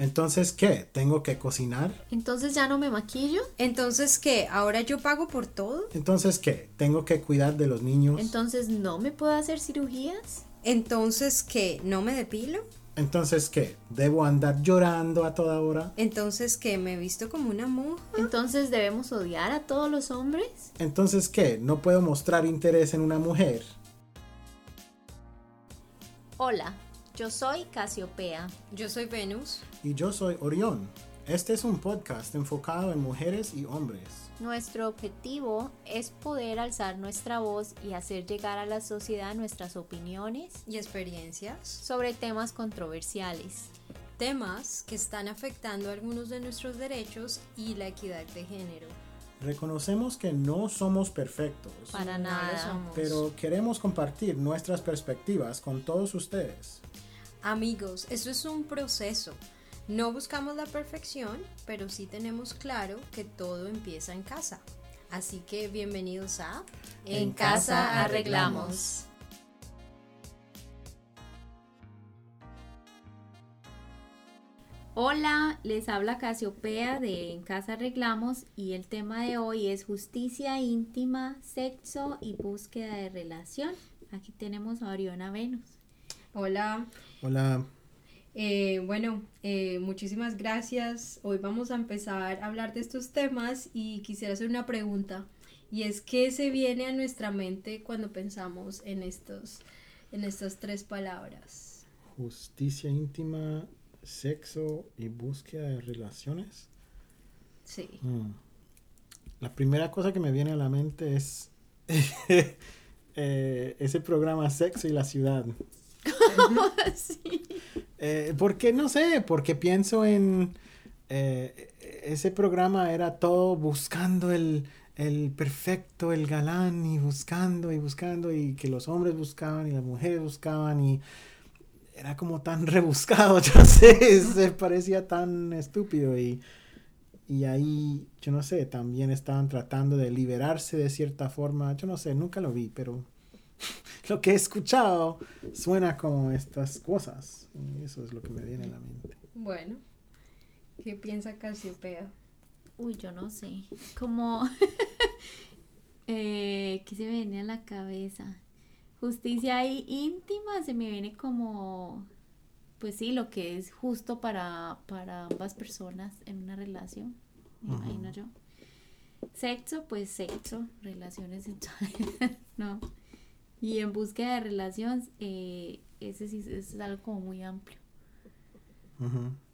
Entonces, ¿qué? ¿Tengo que cocinar? Entonces ya no me maquillo. Entonces, ¿qué? ¿Ahora yo pago por todo? Entonces, ¿qué? ¿Tengo que cuidar de los niños? Entonces no me puedo hacer cirugías. Entonces, ¿qué? ¿No me depilo? Entonces, ¿qué? ¿Debo andar llorando a toda hora? Entonces, ¿qué? ¿Me he visto como una monja? Entonces debemos odiar a todos los hombres. Entonces, ¿qué? ¿No puedo mostrar interés en una mujer? Hola, yo soy Casiopea. Yo soy Venus. Y yo soy Orión. Este es un podcast enfocado en mujeres y hombres. Nuestro objetivo es poder alzar nuestra voz y hacer llegar a la sociedad nuestras opiniones y experiencias sobre temas controversiales. Temas que están afectando algunos de nuestros derechos y la equidad de género. Reconocemos que no somos perfectos. Para nada. Pero queremos compartir nuestras perspectivas con todos ustedes. Amigos, esto es un proceso. No buscamos la perfección, pero sí tenemos claro que todo empieza en casa. Así que bienvenidos a En, casa arreglamos. Hola, les habla Casiopea de En Casa Arreglamos y el tema de hoy es justicia íntima, sexo y búsqueda de relación. Aquí tenemos a Oriona Venus. Hola. Hola. Eh, bueno, eh, muchísimas gracias. Hoy vamos a empezar a hablar de estos temas y quisiera hacer una pregunta. Y es qué se viene a nuestra mente cuando pensamos en estos, en estas tres palabras. Justicia íntima, sexo y búsqueda de relaciones. Sí. Mm. La primera cosa que me viene a la mente es eh, ese programa Sexo y la Ciudad. sí. Eh, porque no sé, porque pienso en eh, ese programa era todo buscando el, el perfecto, el galán y buscando y buscando y que los hombres buscaban y las mujeres buscaban y era como tan rebuscado, yo sé, se parecía tan estúpido y, y ahí, yo no sé, también estaban tratando de liberarse de cierta forma, yo no sé, nunca lo vi, pero lo que he escuchado suena como estas cosas. Y eso es lo que me viene a la mente. Bueno, ¿qué piensa Casiopea? Uy, yo no sé. Como, eh, ¿qué se me viene a la cabeza? Justicia íntima se me viene como, pues sí, lo que es justo para, para ambas personas en una relación, me imagino yo. Sexo, pues sexo, relaciones sexuales, ¿no? Y en búsqueda de relación, eh, ese sí es algo como muy amplio.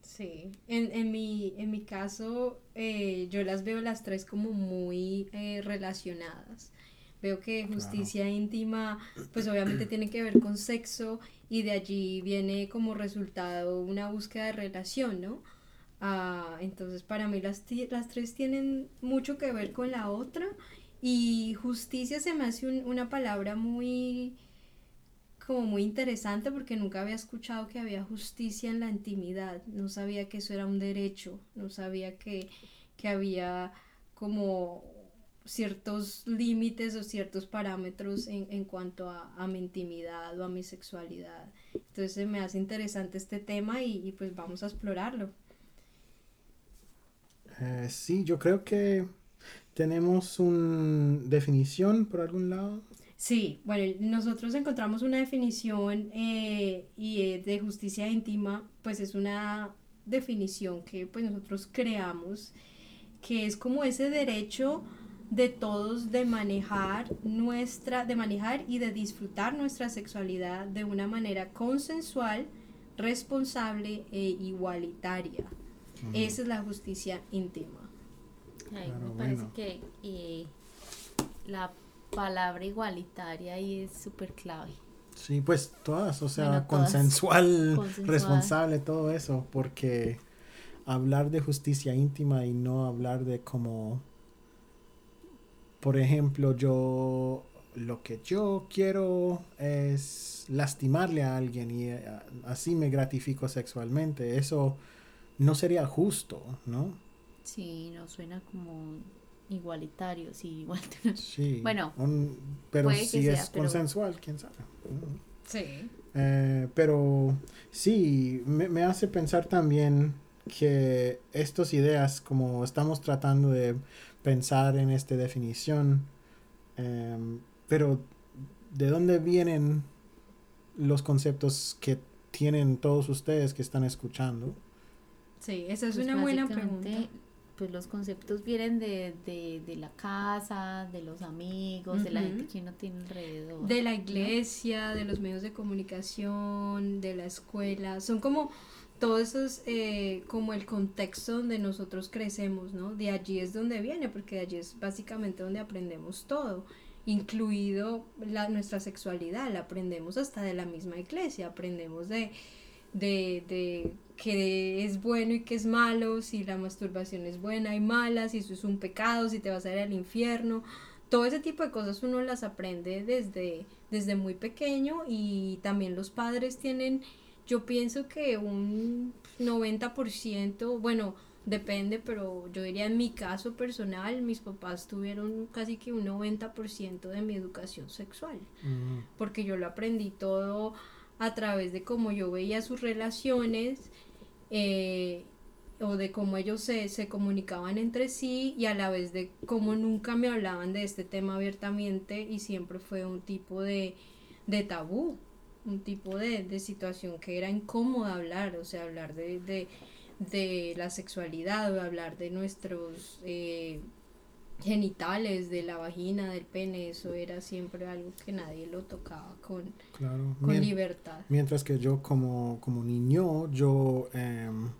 Sí, en, en, mi, en mi caso eh, yo las veo las tres como muy eh, relacionadas. Veo que justicia íntima pues obviamente tiene que ver con sexo y de allí viene como resultado una búsqueda de relación, ¿no? Ah, entonces para mí las, las tres tienen mucho que ver con la otra y justicia se me hace una palabra muy como muy interesante porque nunca había escuchado que había justicia en la intimidad, no sabía que eso era un derecho, no sabía que, que había como ciertos límites o ciertos parámetros en, en cuanto a, a, mi intimidad o a mi sexualidad. Entonces me hace interesante este tema y, y pues vamos a explorarlo. Eh, sí, yo creo que tenemos una definición por algún lado. Sí, bueno, nosotros encontramos una definición eh, y de justicia íntima, pues es una definición que pues nosotros creamos, que es como ese derecho de todos de manejar nuestra, de manejar y de disfrutar nuestra sexualidad de una manera consensual, responsable e igualitaria. Esa es la justicia íntima. Ay, me parece que eh, la palabra igualitaria ahí es súper clave. Sí, pues todas, o sea, consensual, responsable, todo eso, porque hablar de justicia íntima y no hablar de como, por ejemplo, yo, lo que yo quiero es lastimarle a alguien y eh, así me gratifico sexualmente, eso no sería justo, ¿no? Sí, no suena como igualitario, sí, igual. Sí. Bueno, pero si es consensual, quién sabe. Sí. Eh, pero sí, me, me, hace pensar también que estas ideas, como estamos tratando de pensar en esta definición, em, pero ¿de dónde vienen los conceptos que tienen todos ustedes que están escuchando? Sí, esa es pues una buena pregunta. Pues los conceptos vienen de, de, de, la casa, de los amigos, de la gente que uno tiene alrededor. De la iglesia, de los medios de comunicación, de la escuela. Son como todo eso es eh, como el contexto donde nosotros crecemos, ¿no? De allí es donde viene, porque de allí es básicamente donde aprendemos todo, incluido la, nuestra sexualidad, la aprendemos hasta de la misma iglesia, aprendemos de, de, de que es bueno y que es malo, si la masturbación es buena y mala, si eso es un pecado, si te vas a ir al infierno, todo ese tipo de cosas uno las aprende desde, desde muy pequeño y también los padres tienen yo pienso que un 90%, bueno, depende, pero yo diría en mi caso personal, mis papás tuvieron casi que un 90% de mi educación sexual, porque yo lo aprendí todo a través de cómo yo veía sus relaciones eh, o de cómo ellos se, se comunicaban entre sí y a la vez de cómo nunca me hablaban de este tema abiertamente y siempre fue un tipo de, de tabú un tipo de, de situación que era incómoda hablar, o sea, hablar de, de, la sexualidad o hablar de nuestros eh, genitales, de la vagina, del pene, eso era siempre algo que nadie lo tocaba con, con libertad. Mientras que yo como, como niño, yo em,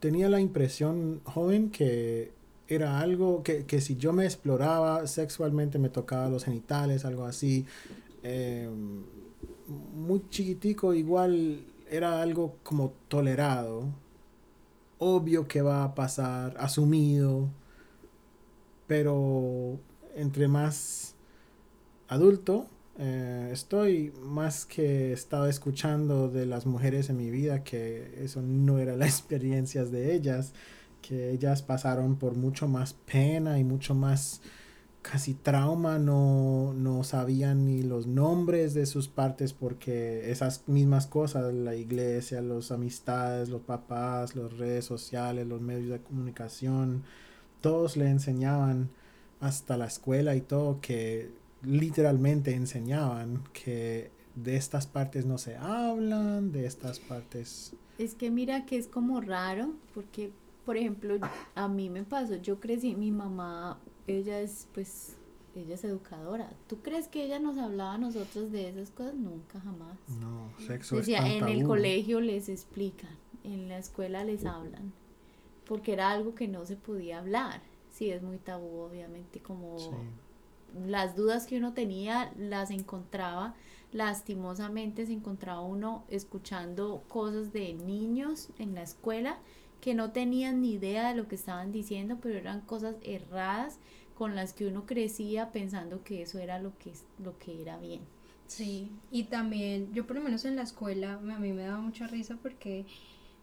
tenía la impresión joven que era algo que, que si yo me exploraba sexualmente, me tocaba los genitales, algo así, Em, muy chiquitico, igual era algo como tolerado, obvio que va a pasar, asumido, pero entre más adulto eh, estoy, más que estaba escuchando de las mujeres en mi vida, que eso no era las experiencias de ellas, que ellas pasaron por mucho más pena y mucho más casi trauma, no, no sabían ni los nombres de sus partes porque esas mismas cosas, la iglesia, las amistades, los papás, las redes sociales, los medios de comunicación, todos le enseñaban hasta la escuela y todo que literalmente enseñaban que de estas partes no se hablan, de estas partes... Es que mira que es como raro porque, por ejemplo, a mí me pasó, yo crecí, mi mamá ella es, pues, ella es educadora. ¿Tú crees que ella nos hablaba a nosotros de esas cosas? Nunca, jamás. No, sexo Decía, en el colegio les explican, en la escuela les hablan, porque era algo que no se podía hablar. Sí, es muy tabú, obviamente, como las dudas que uno tenía las encontraba, lastimosamente se encontraba uno escuchando cosas de niños en la escuela que no tenían ni idea de lo que estaban diciendo, pero eran cosas erradas con las que uno crecía pensando que eso era lo que, lo que era bien. Sí, y también yo por lo menos en la escuela a mí me daba mucha risa porque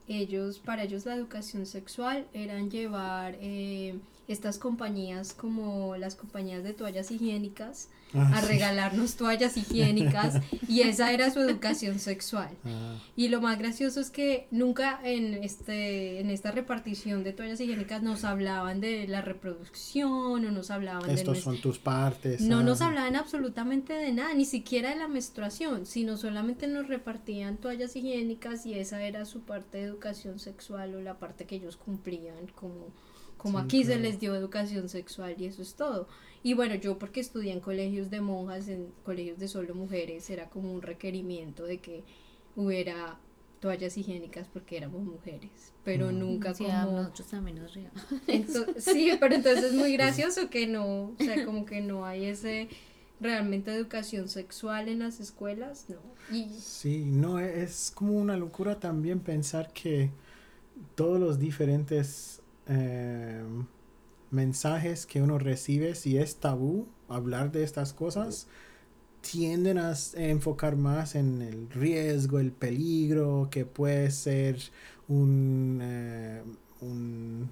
ellos, para ellos la educación sexual eran llevar eh, estas compañías como las compañías de toallas higiénicas ah, a regalarnos toallas higiénicas y esa era su educación sexual. Ah. Y lo más gracioso es que nunca en este en esta repartición de toallas higiénicas nos hablaban de la reproducción o nos hablaban Estos son tus partes. No nos ah. hablaban absolutamente de nada, ni siquiera de la menstruación, sino solamente nos repartían toallas higiénicas y esa era su parte de educación sexual o la parte que ellos cumplían como como aquí se les dio educación sexual y eso es todo. Y bueno, yo porque estudié en colegios de monjas, en colegios de solo mujeres, era como un requerimiento de que hubiera toallas higiénicas porque éramos mujeres, pero mm. nunca sí, como... nosotros también nos Sí, pero entonces es muy gracioso que no, o sea, como que no hay ese realmente educación sexual en las escuelas, no. Y... Sí, no, es como una locura también pensar que todos los diferentes Em, mensajes que uno recibe, si es tabú hablar de estas cosas, tienden a enfocar más en el riesgo, el peligro, que puede ser un, eh, un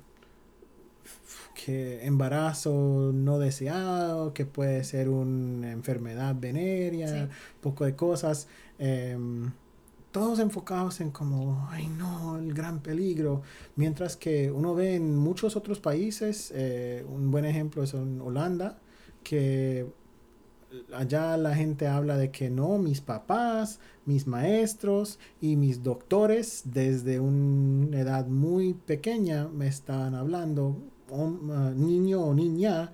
que embarazo no deseado, que puede ser una enfermedad venérea, poco de cosas. Em, todos enfocados en como, ay no, el gran peligro, mientras que uno ve en muchos otros países, eh, un buen ejemplo es en Holanda, que allá la gente habla de que no, mis papás, mis maestros y mis doctores desde una edad muy pequeña me están hablando, uh, niño o niña,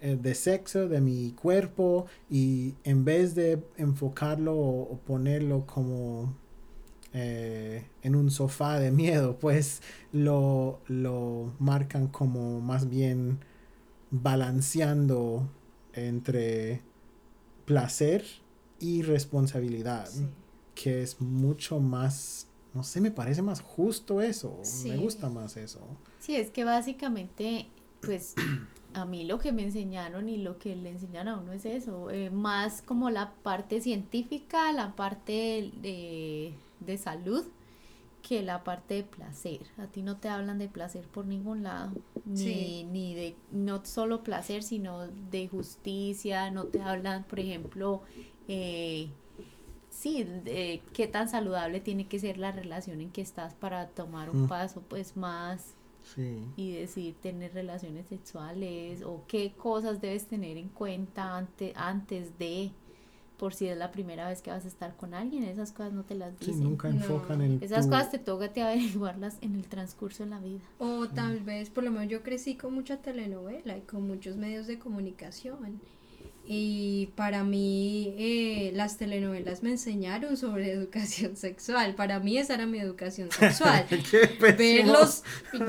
eh, de sexo, de mi cuerpo y en vez de enfocarlo o, ponerlo como eh, en un sofá de miedo, pues lo, lo marcan como más bien balanceando entre placer y responsabilidad, que es mucho más, no sé, me parece más justo eso, me gusta más eso. Sí, es que básicamente, pues a mí lo que me enseñaron y lo que le enseñan a uno es eso, eh, más como la parte científica, la parte de, de salud que la parte de placer. A ti no te hablan de placer por ningún lado, ni, ni de no solo placer, sino de justicia, no te hablan, por ejemplo, eh, sí, de qué tan saludable tiene que ser la relación en que estás para tomar un mm. paso pues más y decir tener relaciones sexuales o qué cosas debes tener en cuenta antes, antes de por si es la primera vez que vas a estar con alguien, esas cosas no te las dicen. Sí, nunca enfocan en Esas cosas te toca te averiguarlas en el transcurso de la vida. O tal vez, por lo menos yo crecí con mucha telenovela y con muchos medios de comunicación. Y para mí eh, las telenovelas me enseñaron sobre educación sexual. Para mí esa era mi educación sexual. ver, los,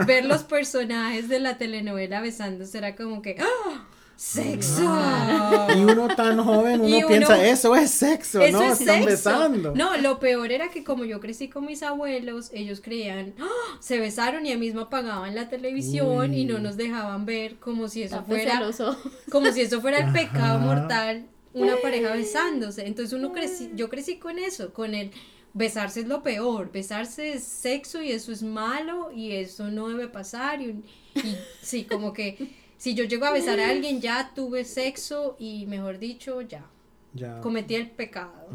ver los personajes de la telenovela besándose era como que... ¡ah! Sexo. Ah. y uno tan joven, uno, piensa, eso es sexo, ¿no? Están besando. No, lo peor era que como yo crecí con mis abuelos, ellos creían, ¡Ah! se besaron y a mismo apagaban la televisión y no nos dejaban ver como si eso fuera como si eso fuera el pecado mortal, una pareja besándose. Entonces uno crecí, yo crecí con eso, con el besarse es lo peor, besarse es sexo y eso es malo y eso no debe pasar y, y sí, como que si yo llego a besar a alguien, ya tuve sexo y, mejor dicho, ya. Cometí el pecado.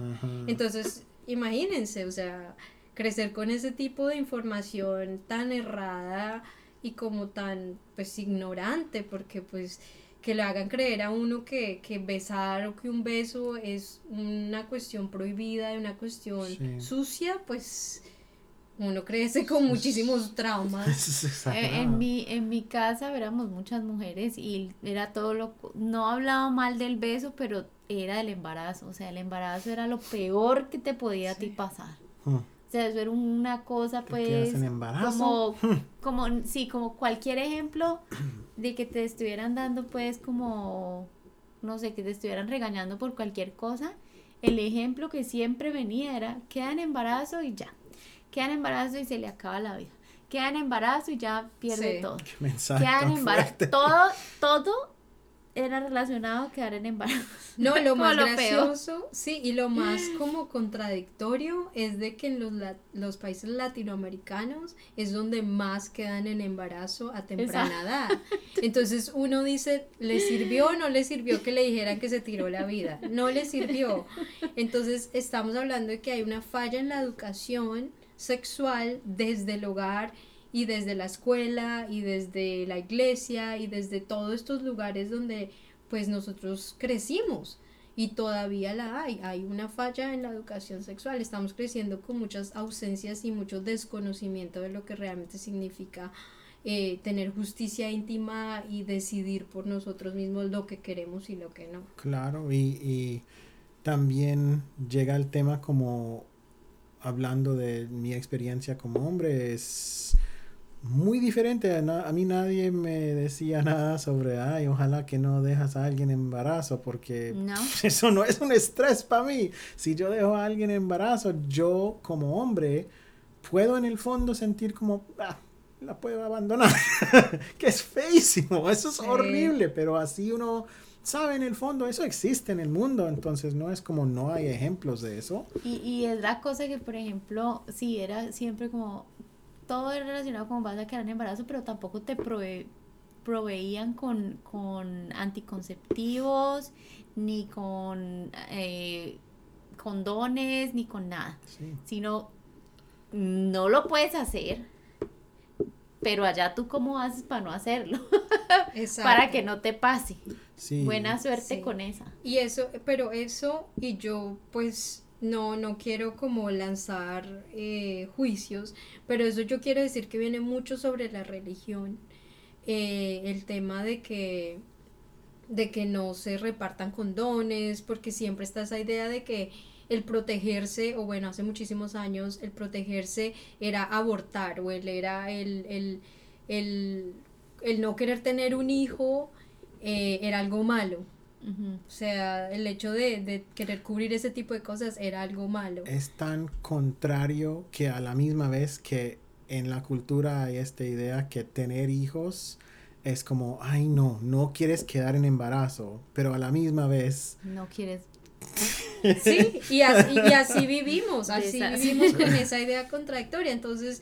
Entonces, imagínense, o sea, crecer con ese tipo de información tan errada y como tan, pues, ignorante, porque, pues, que le hagan creer a uno que, que besar o que un beso es una cuestión prohibida, una cuestión sucia, pues uno crece con muchísimos traumas. Eh, en, mi, en mi casa éramos muchas mujeres y era todo lo... No hablaba mal del beso, pero era del embarazo. O sea, el embarazo era lo peor que te podía a ti pasar. Hmm. O sea, eso era una cosa, pues... En embarazo? Como, hmm. como, sí, como cualquier ejemplo de que te estuvieran dando, pues, como, no sé, que te estuvieran regañando por cualquier cosa. El ejemplo que siempre venía era, queda en embarazo y ya queda en embarazo y se le acaba la vida. Queda en embarazo y ya pierde todo. Qué mensaje queda en embarazo. Todo, todo era relacionado a quedar en embarazo. No, lo más gracioso, sí, y lo más como contradictorio es de que en los, los países latinoamericanos es donde más quedan en embarazo a temprana edad. Entonces uno dice, ¿le sirvió o no le sirvió que le dijeran que se tiró la vida? No le sirvió. Entonces estamos hablando de que hay una falla en la educación sexual desde el hogar y desde la escuela y desde la iglesia y desde todos estos lugares donde pues nosotros crecimos y todavía la hay. Hay una falla en la educación sexual. Estamos creciendo con muchas ausencias y mucho desconocimiento de lo que realmente significa eh, tener justicia íntima y decidir por nosotros mismos lo que queremos y lo que no. Claro, y, y también llega el tema como hablando de mi experiencia como hombre, es muy diferente. A, mí nadie me decía nada sobre, ay, ojalá que no dejas a alguien en embarazo, porque eso no es un estrés para mí. Si yo dejo a alguien en embarazo, yo como hombre puedo en el fondo sentir como, ah, la puedo abandonar, que es feísimo, eso es horrible, pero así uno sabe en el fondo, eso existe en el mundo, entonces no es como no hay ejemplos de eso. Y, y es la cosa que, por ejemplo, sí, era siempre como, todo era relacionado con vas a quedar en embarazo, pero tampoco te proveían con, con anticonceptivos, ni con... Eh, condones ni con nada, Sí. sino no lo puedes hacer, pero allá tú cómo haces para no hacerlo, Exacto. para que no te pase. Sí. Buena suerte Sí. con esa. Y eso, pero eso, y yo pues no, no quiero como lanzar eh, juicios, pero eso yo quiero decir que viene mucho sobre la religión. Eh, el tema de que de que no se repartan condones, porque siempre está esa idea de que el protegerse, o bueno, hace muchísimos años, el protegerse era abortar, o el era el, el, el, el no querer tener un hijo eh, era algo malo. O sea, el hecho de, de querer cubrir ese tipo de cosas era algo malo. Es tan contrario que a la misma vez que en la cultura hay esta idea que tener hijos es como, ay no, no quieres quedar en embarazo, pero a la misma vez No quieres Sí, y así, y así vivimos, así vivimos con esa idea contradictoria. Entonces,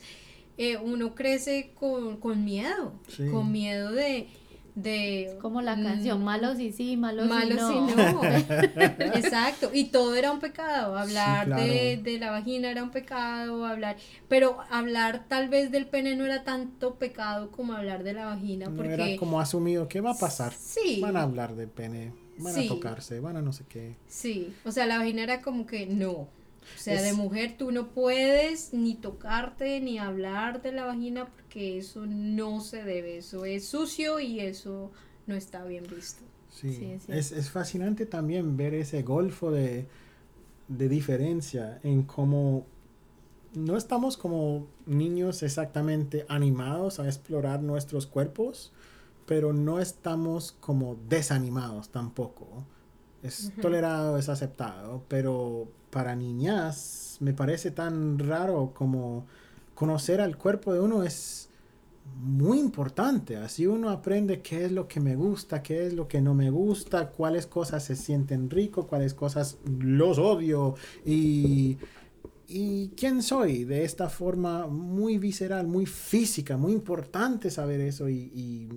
eh, uno crece con, con miedo, Sí. con miedo de... de como la canción mm, malos y sí, malos, Malo y no. si no. Exacto. Y todo era un pecado. Hablar claro. de, de la vagina era un pecado, hablar. Pero hablar tal vez del pene no era tanto pecado como hablar de la vagina. no porque era como asumido, ¿qué va a pasar? Sí. Van a hablar de pene, van Sí. a tocarse, van a no sé qué. Sí. O sea, la vagina era como que no. O sea, de mujer tú no puedes ni tocarte ni hablar de la vagina porque eso no se debe. Eso es sucio y eso no está bien visto. Sí, Sí, es es, es fascinante también ver ese golfo de, de diferencia en cómo no estamos como niños exactamente animados a explorar nuestros cuerpos, pero no estamos como desanimados tampoco. Es tolerado, es aceptado, pero para niñas me parece tan raro como conocer al cuerpo de uno es muy importante. Así uno aprende qué es lo que me gusta, qué es lo que no me gusta, cuáles cosas se sienten rico, cuáles cosas los odio y, y quién soy de esta forma muy visceral, muy física, muy importante saber eso y, y,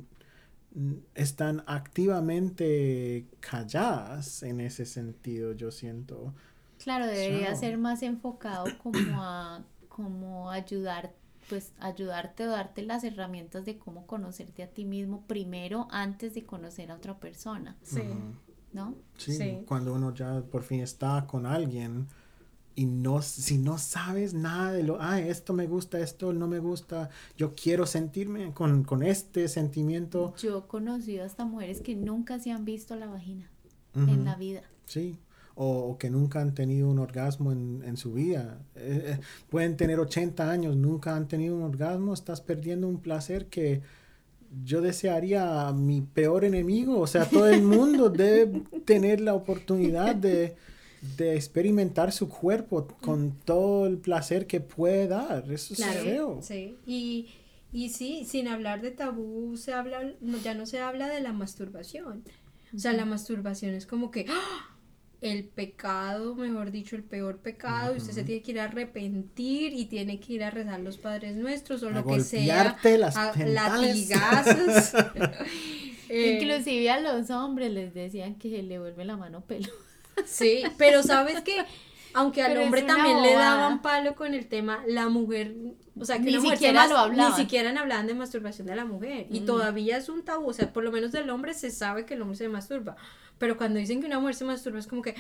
están activamente calladas en ese sentido, yo siento. Claro, debería ser más enfocado como a como ayudar, pues ayudarte o darte las herramientas de cómo conocerte a ti mismo primero antes de conocer a otra persona, Sí. ¿no? Sí, Sí. cuando uno ya por fin está con alguien y no, si no sabes nada de lo, ah, esto me gusta, esto no me gusta, yo quiero sentirme con, con este sentimiento. Yo he conocido hasta mujeres que nunca se han visto la vagina en la vida. Sí, o, o que nunca han tenido un orgasmo en, en su vida. Eh, eh, pueden tener 80 años, nunca han tenido un orgasmo, estás perdiendo un placer que yo desearía a mi peor enemigo. O sea, todo el mundo debe tener la oportunidad de, de experimentar su cuerpo con todo el placer que puede dar. Eso es feo. Sí, y, y sí, sin hablar de tabú, se habla, ya no se habla de la masturbación. O sea, la masturbación es como que ¡ah! El pecado, mejor dicho, el peor pecado, y usted se tiene que ir a arrepentir y tiene que ir a rezar los Padres Nuestros o A lo que sea. las a latigazos. Eh, Inclusive a los hombres les decían que se le vuelve la mano pelo. Sí, pero sabes que aunque al Pero hombre también le bobada. daban palo con el tema, la mujer, o sea, que Ni siquiera lo hablaban. Ni siquiera hablaban de masturbación de la mujer. Y Mm. todavía es un tabú, o sea, por lo menos del hombre se sabe que el hombre se masturba. Pero cuando dicen que una mujer se masturba es como que,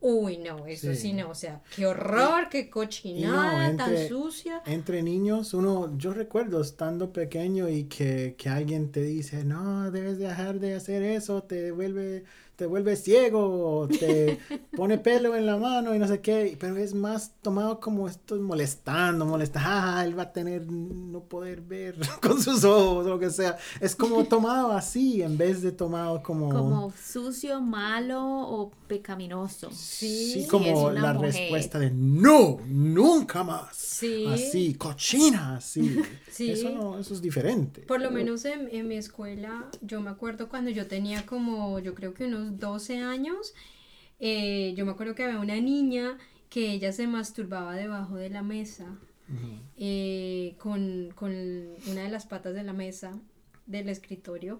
uy, no, eso sí, Sí. no, o sea, qué horror, qué cochinada, tan entre- sucia. Entre niños, uno, yo recuerdo estando pequeño y que, que alguien te dice, no, debes dejar de hacer eso, te vuelve, te vuelve ciego, o te pone pelo en la mano y no sé qué, pero es más tomado como esto molestando, molestando, ah, él va a tener, no poder ver con sus ojos o lo que sea. Es como tomado así en vez de tomado como... Como sucio, malo o pecaminoso. Sí, Sí, como la mujer. respuesta de no, nunca más. Sí. Así, cochina, así. Sí. Eso no, eso es diferente. Por lo menos en, en mi escuela, yo me acuerdo cuando yo tenía como, yo creo que unos 12 años, eh, yo me acuerdo que había una niña que ella se masturbaba debajo de la mesa, eh, con, con una de las patas de la mesa del escritorio.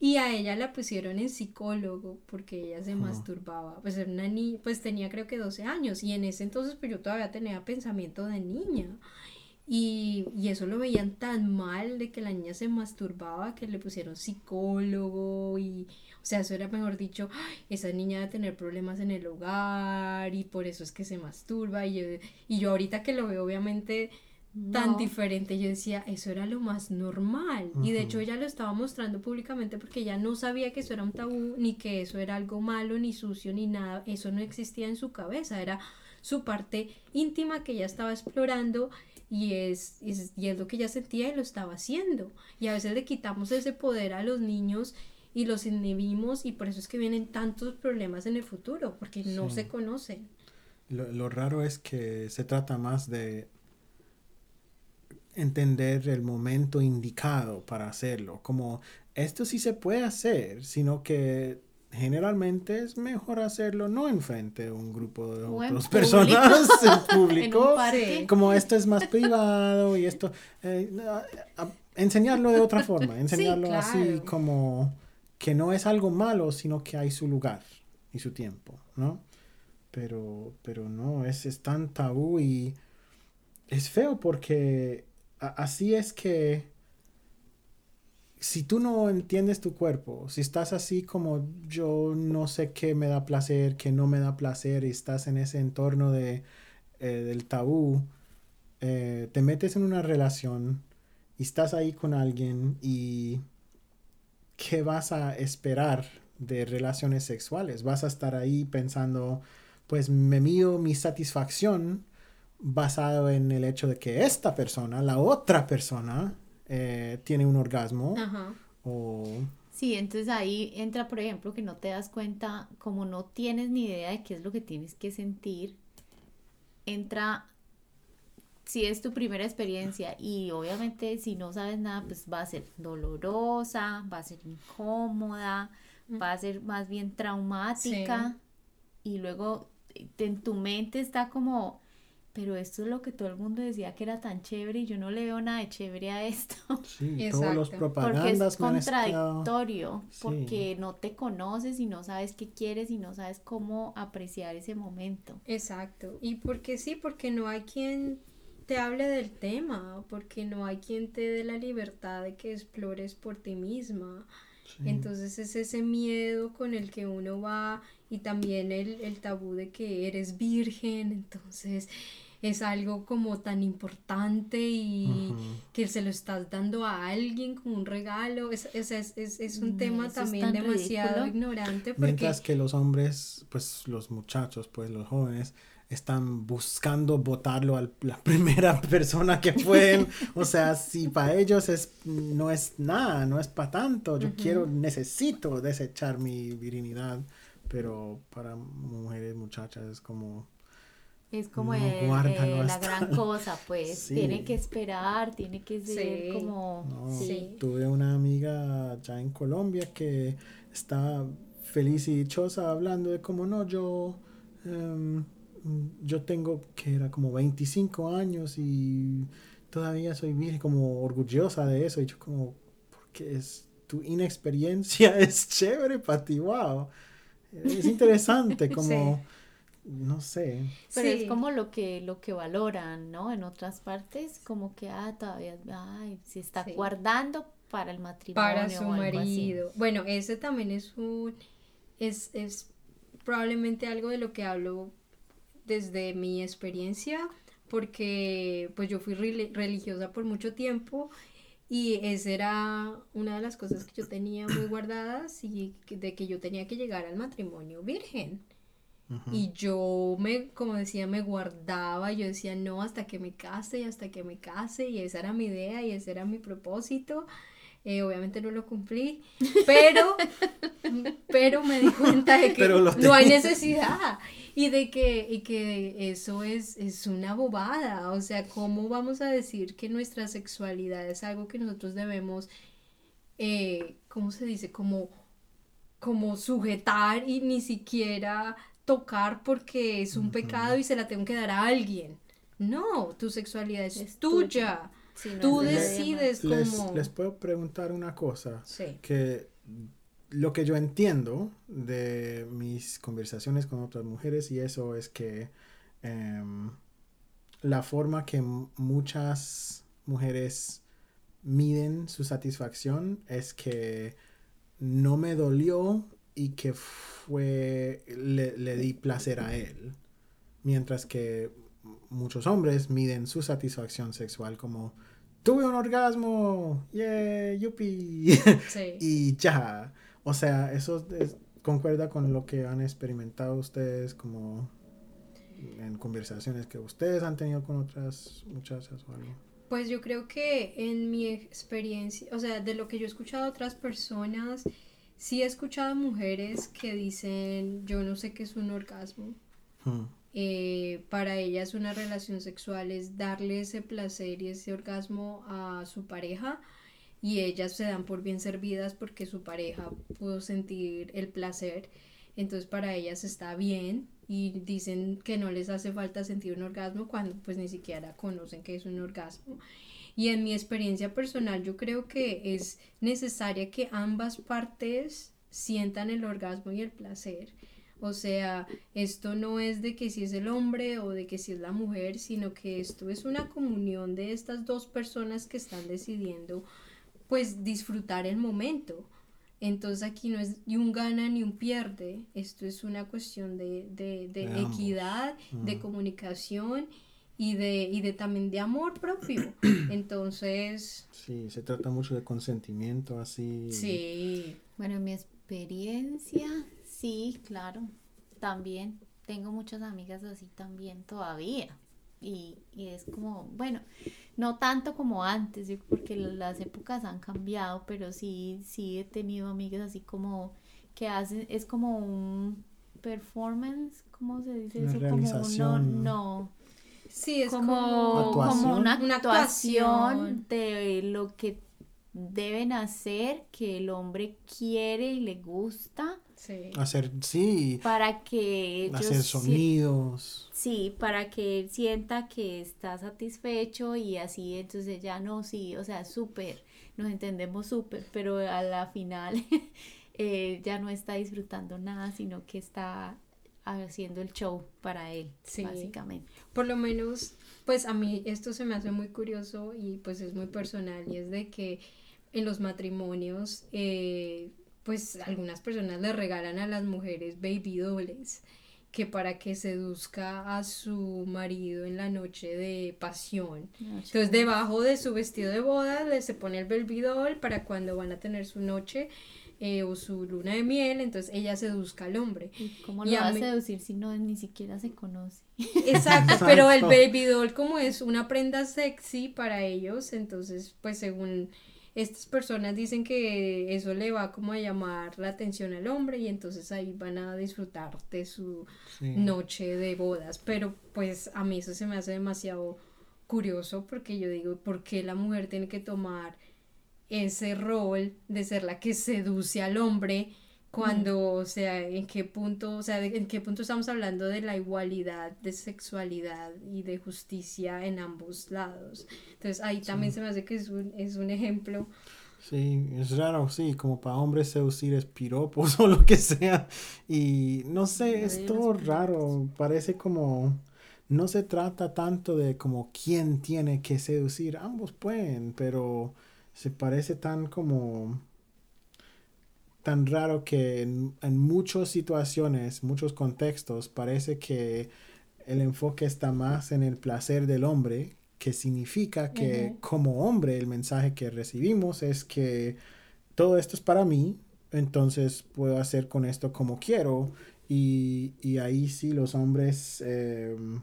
Y a ella la pusieron en psicólogo porque ella se masturbaba. Pues era una niña, pues tenía creo que 12 años y en ese entonces pues yo todavía tenía pensamiento de niña. Y, y, eso lo veían tan mal de que la niña se masturbaba que le pusieron psicólogo y, o sea, eso era mejor dicho, esa niña debe tener problemas en el hogar y por eso es que se masturba. Y yo, y yo ahorita que lo veo obviamente tan diferente, yo decía, eso era lo más normal. Y de hecho ella lo estaba mostrando públicamente porque ella no sabía que eso era un tabú, ni que eso era algo malo, ni sucio, ni nada. Eso no existía en su cabeza, era su parte íntima que ella estaba explorando y es, es, y es lo que ella sentía y lo estaba haciendo. Y a veces le quitamos ese poder a los niños y los inhibimos y por eso es que vienen tantos problemas en el futuro, porque no se conocen. Lo, lo, raro es que se trata más de entender el momento indicado para hacerlo, como esto sí se puede hacer, sino que generalmente es mejor hacerlo no enfrente de un grupo de otras personas en público, como esto es más privado y esto, eh, enseñarlo de otra forma, enseñarlo así como que no es algo malo, sino que hay su lugar y su tiempo, ¿no? Pero, pero no, es, es tan tabú y es feo porque así es que si tú no entiendes tu cuerpo, si estás así como yo no sé qué me da placer, qué no me da placer y estás en ese entorno de, eh, del tabú, eh, te metes en una relación y estás ahí con alguien y ¿qué vas a esperar de relaciones sexuales? Vas a estar ahí pensando, pues me mido mi satisfacción basado en el hecho de que esta persona, la otra persona, eh, tiene un orgasmo. O... Sí, entonces ahí entra, por ejemplo, que no te das cuenta, como no tienes ni idea de qué es lo que tienes que sentir, entra, si es tu primera experiencia y obviamente si no sabes nada, pues va a ser dolorosa, va a ser incómoda, mm. va a ser más bien traumática y luego en tu mente está como pero esto es lo que todo el mundo decía que era tan chévere y yo no le veo nada de chévere a esto. Sí, todos los propagandas porque es contradictorio, porque no te conoces y no sabes qué quieres y no sabes cómo apreciar ese momento. Exacto, y porque sí, porque no hay quien te hable del tema, porque no hay quien te dé la libertad de que explores por ti misma. Entonces es ese miedo con el que uno va y también el, el tabú de que eres virgen, entonces es algo como tan importante y que se lo estás dando a alguien como un regalo. Es, es, es, es un mm, tema también demasiado ignorante. Porque... Mientras que los hombres, pues los muchachos, pues los jóvenes, están buscando votarlo a la primera persona que pueden. o sea, si para ellos es, no es nada, no es para tanto. Yo quiero, necesito desechar mi virilidad. Pero para mujeres, muchachas, es como es como la gran cosa, pues. Tiene que esperar, tiene que ser como. Tuve una amiga ya en Colombia que está feliz y dichosa hablando de cómo no, yo. Em, yo tengo que era como 25 años y todavía soy virgen, como orgullosa de eso. Y yo, como, porque es tu inexperiencia es chévere para ti, wow. Es interesante, como no sé. Pero es como lo que, lo que valoran, ¿no? En otras partes, como que, ah, todavía, ay, se está guardando para el matrimonio. Para su marido. Bueno, ese también es un, es, es probablemente algo de lo que hablo desde mi experiencia, porque pues yo fui religiosa por mucho tiempo y esa era una de las cosas que yo tenía muy guardadas y de que yo tenía que llegar al matrimonio virgen. Y yo me, como decía, me guardaba, yo decía, no, hasta que me case y hasta que me case, y esa era mi idea y ese era mi propósito. Eh, obviamente no lo cumplí, pero, pero me di cuenta de que no hay necesidad y de que, y que eso es, es una bobada. O sea, ¿cómo vamos a decir que nuestra sexualidad es algo que nosotros debemos, eh, ¿cómo se dice? Como, como sujetar y ni siquiera tocar porque es un pecado y se la tengo que dar a alguien. No, tu sexualidad es, tuya. Tú decides cómo. Les puedo preguntar una cosa. Que lo que yo entiendo de mis conversaciones con otras mujeres y eso es que em, la forma que muchas mujeres miden su satisfacción es que no me dolió y que fue le, le, di placer a él mientras que muchos hombres miden su satisfacción sexual como tuve un orgasmo yeah yupi sí. y ya. O sea eso concuerda con lo que han experimentado ustedes como en conversaciones que ustedes han tenido con otras muchachas o algo. Pues yo creo que en mi experiencia, o sea, de lo que yo he escuchado a otras personas, sí he escuchado mujeres que dicen, yo no sé qué es un orgasmo. Hmm. Eh, para ellas una relación sexual es darle ese placer y ese orgasmo a su pareja y ellas se dan por bien servidas porque su pareja pudo sentir el placer. Entonces para ellas está bien y dicen que no les hace falta sentir un orgasmo cuando pues ni siquiera conocen que es un orgasmo. Y en mi experiencia personal yo creo que es necesaria que ambas partes sientan el orgasmo y el placer. O sea, esto no es de que si es el hombre o de que si es la mujer, sino que esto es una comunión de estas dos personas que están decidiendo pues disfrutar el momento. Entonces aquí no es ni un gana ni un pierde, esto es una cuestión de, de, de, equidad, de comunicación y de, y de también de amor propio. Entonces... Sí, se trata mucho de consentimiento así. Sí. Bueno, en mi experiencia, sí, claro, también. Tengo muchas amigas así también todavía. Y, y es como, bueno, no tanto como antes, porque las épocas han cambiado, pero sí, sí he tenido amigas así como que hacen, es como un performance, ¿cómo se dice eso? Como no, no. Sí, es como, como, una, actuación de lo que deben hacer, que el hombre quiere y le gusta Sí. Hacer, sí. Para que ellos Hacer sonidos. Sí, para que él sienta que está satisfecho y así, entonces ya no, sí, o sea, súper, nos entendemos súper, pero a la final eh, ya no está disfrutando nada, sino que está haciendo el show para él, sí. básicamente. Por lo menos, pues a mí esto se me hace muy curioso y pues es muy personal y es de que en los matrimonios eh, pues algunas personas le regalan a las mujeres baby dolls que para que seduzca a su marido en la noche de pasión. Entonces debajo de su vestido de boda le se pone el baby doll para cuando van a tener su noche eh, o su luna de miel, entonces ella seduzca al hombre. ¿Y cómo lo va a seducir si no ni siquiera se conoce? Exacto, pero el baby doll como es una prenda sexy para ellos, entonces pues según estas personas dicen que eso le va como a llamar la atención al hombre y entonces ahí van a disfrutar de su noche de bodas. Pero pues a mí eso se me hace demasiado curioso porque yo digo, ¿por qué la mujer tiene que tomar ese rol de ser la que seduce al hombre? cuando, o sea, en qué punto, o sea, en qué punto estamos hablando de la igualdad de sexualidad y de justicia en ambos lados. Entonces ahí también se me hace que es un, es un ejemplo. Sí, es raro, sí, como para hombres seducir es piropos o lo que sea. Y no sé, es todo raro, parece como... No se trata tanto de como quién tiene que seducir, ambos pueden, pero se parece tan como tan raro que en, muchas situaciones, muchos contextos, parece que el enfoque está más en el placer del hombre, que significa que como hombre el mensaje que recibimos es que todo esto es para mí, entonces puedo hacer con esto como quiero. Y, ahí sí los hombres em,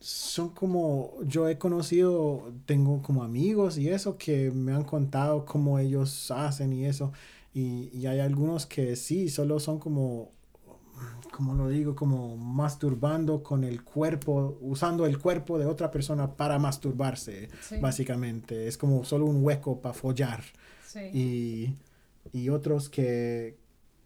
son como, yo he conocido, tengo como amigos y eso que me han contado cómo ellos hacen y eso. Y, hay algunos que sí, solo son como, como lo digo, como masturbando con el cuerpo, usando el cuerpo de otra persona para masturbarse, básicamente. Es como solo un hueco para follar. Y, y, otros que,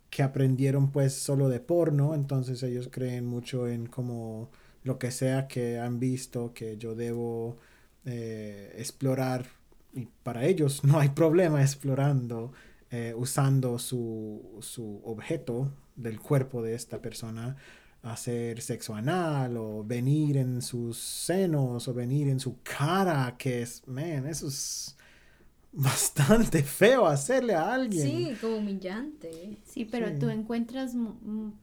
que aprendieron pues solo de porno, entonces ellos creen mucho en como lo que sea que han visto que yo debo eh, explorar y para ellos no hay problema explorando eh, usando su, su objeto del cuerpo de esta persona hacer sexo anal o venir en sus senos o venir en su cara, que es, man, eso es bastante feo hacerle a alguien. Sí, como humillante. Sí, pero tú encuentras,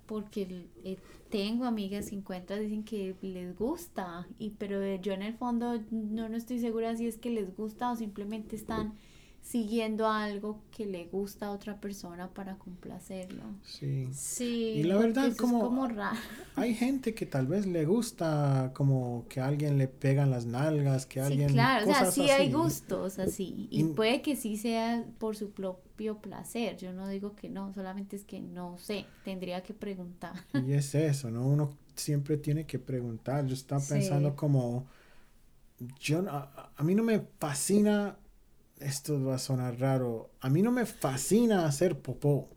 porque eh, tengo amigas que encuentras, dicen que les gusta, y pero yo en el fondo no, no estoy segura si es que les gusta o simplemente están siguiendo algo que le gusta a otra persona para complacerlo. Sí. Sí. Y la verdad, es como raro. hay gente que tal vez le gusta como que alguien le pegan las nalgas, que alguien... Sí, claro, o sea, sí hay gustos así. Y, puede que sí sea por su propio placer. Yo no digo que no, solamente es que no sé, tendría que preguntar. Y es eso, ¿no? Uno siempre tiene que preguntar. Yo estaba pensando como... Yo, a mí no me fascina esto va a sonar raro, a mí no me fascina hacer popó.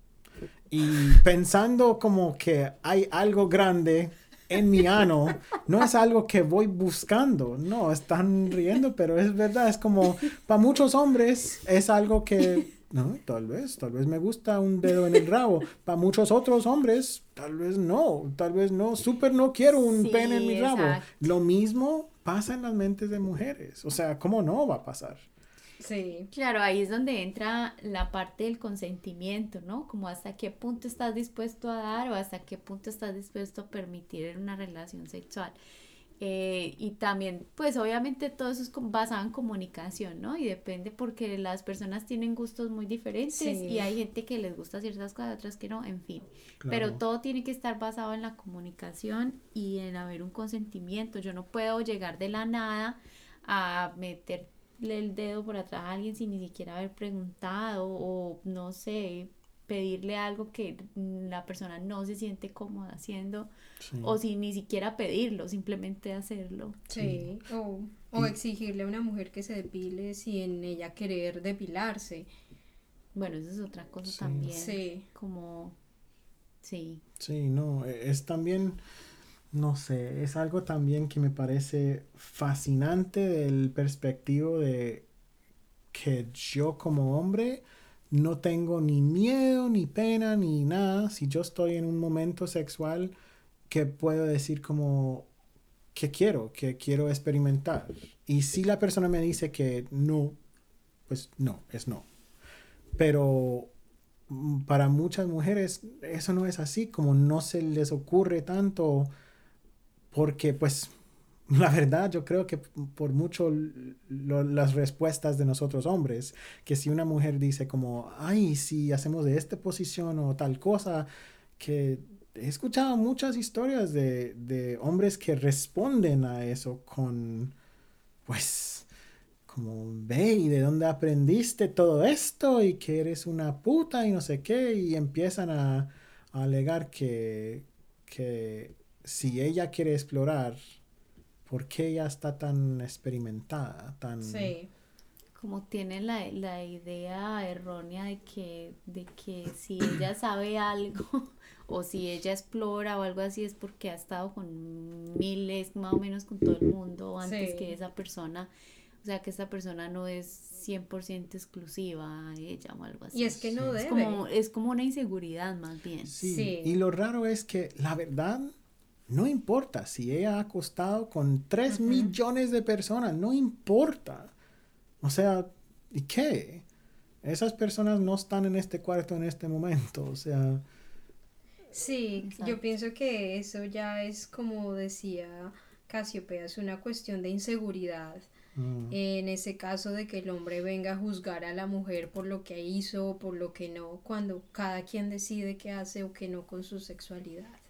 Y pensando como que hay algo grande en mi ano, no es algo que voy buscando. No, están riendo, pero es verdad, es como para muchos hombres es algo que, no, tal vez, tal vez me gusta un dedo en el rabo. Para muchos otros hombres, tal vez no, tal vez no, súper no quiero un pene en mi rabo. Lo mismo pasa en las mentes de mujeres. O sea, ¿cómo no va a pasar? Sí. Claro, ahí es donde entra la parte del consentimiento, ¿no? Como hasta qué punto estás dispuesto a dar o hasta qué punto estás dispuesto a permitir una relación sexual. Eh, y también, pues obviamente todo eso es basado en comunicación, ¿no? Y depende porque las personas tienen gustos muy diferentes y hay gente que les gusta ciertas cosas, otras que no, en fin. Pero todo tiene que estar basado en la comunicación y en haber un consentimiento. Yo no puedo llegar de la nada a meter el dedo por atrás a alguien sin ni siquiera haber preguntado o no sé, pedirle algo que la persona no se siente cómoda haciendo o sin ni siquiera pedirlo, simplemente hacerlo. Sí, O, o exigirle a una mujer que se depile sin ella querer depilarse. Bueno, eso es otra cosa también. Sí. Como, sí. Sí, no, e, es también no sé, es algo también que me parece fascinante del perspectivo de que yo como hombre no tengo ni miedo, ni pena, ni nada. Si yo estoy en un momento sexual que puedo decir como que quiero, que quiero experimentar. Y si la persona me dice que no, pues no, es no. Pero mm, para muchas mujeres eso no es así, como no se les ocurre tanto porque pues la verdad yo creo que por mucho las respuestas de nosotros hombres, que si una mujer dice como, ay, si hacemos de esta posición o tal cosa, que he escuchado muchas historias de, de hombres que responden a eso con, pues, como, ve, ¿y de dónde aprendiste todo esto? Y que eres una puta y no sé qué, y empiezan a, a alegar que, que si ella quiere explorar, ¿por qué ella está tan experimentada? Tan... Sí. Como tiene la, la idea errónea de que, de que si ella sabe algo o si ella explora o algo así es porque ha estado con miles, más o menos con todo el mundo antes que esa persona. O sea, que esa persona no es 100% exclusiva a ella o algo así. Y es que no debe. Es como, es como una inseguridad más bien. sí. Y lo raro es que la verdad no importa si ella ha acostado con 3 millones de personas, no importa. O sea, ¿y qué? Esas personas no están en este cuarto en este momento, o sea... Sí, yo pienso que eso ya es como decía Casiopea, es una cuestión de inseguridad. Mm. En ese caso de que el hombre venga a juzgar a la mujer por lo que hizo o por lo que no, cuando cada quien decide qué hace o qué no con su sexualidad.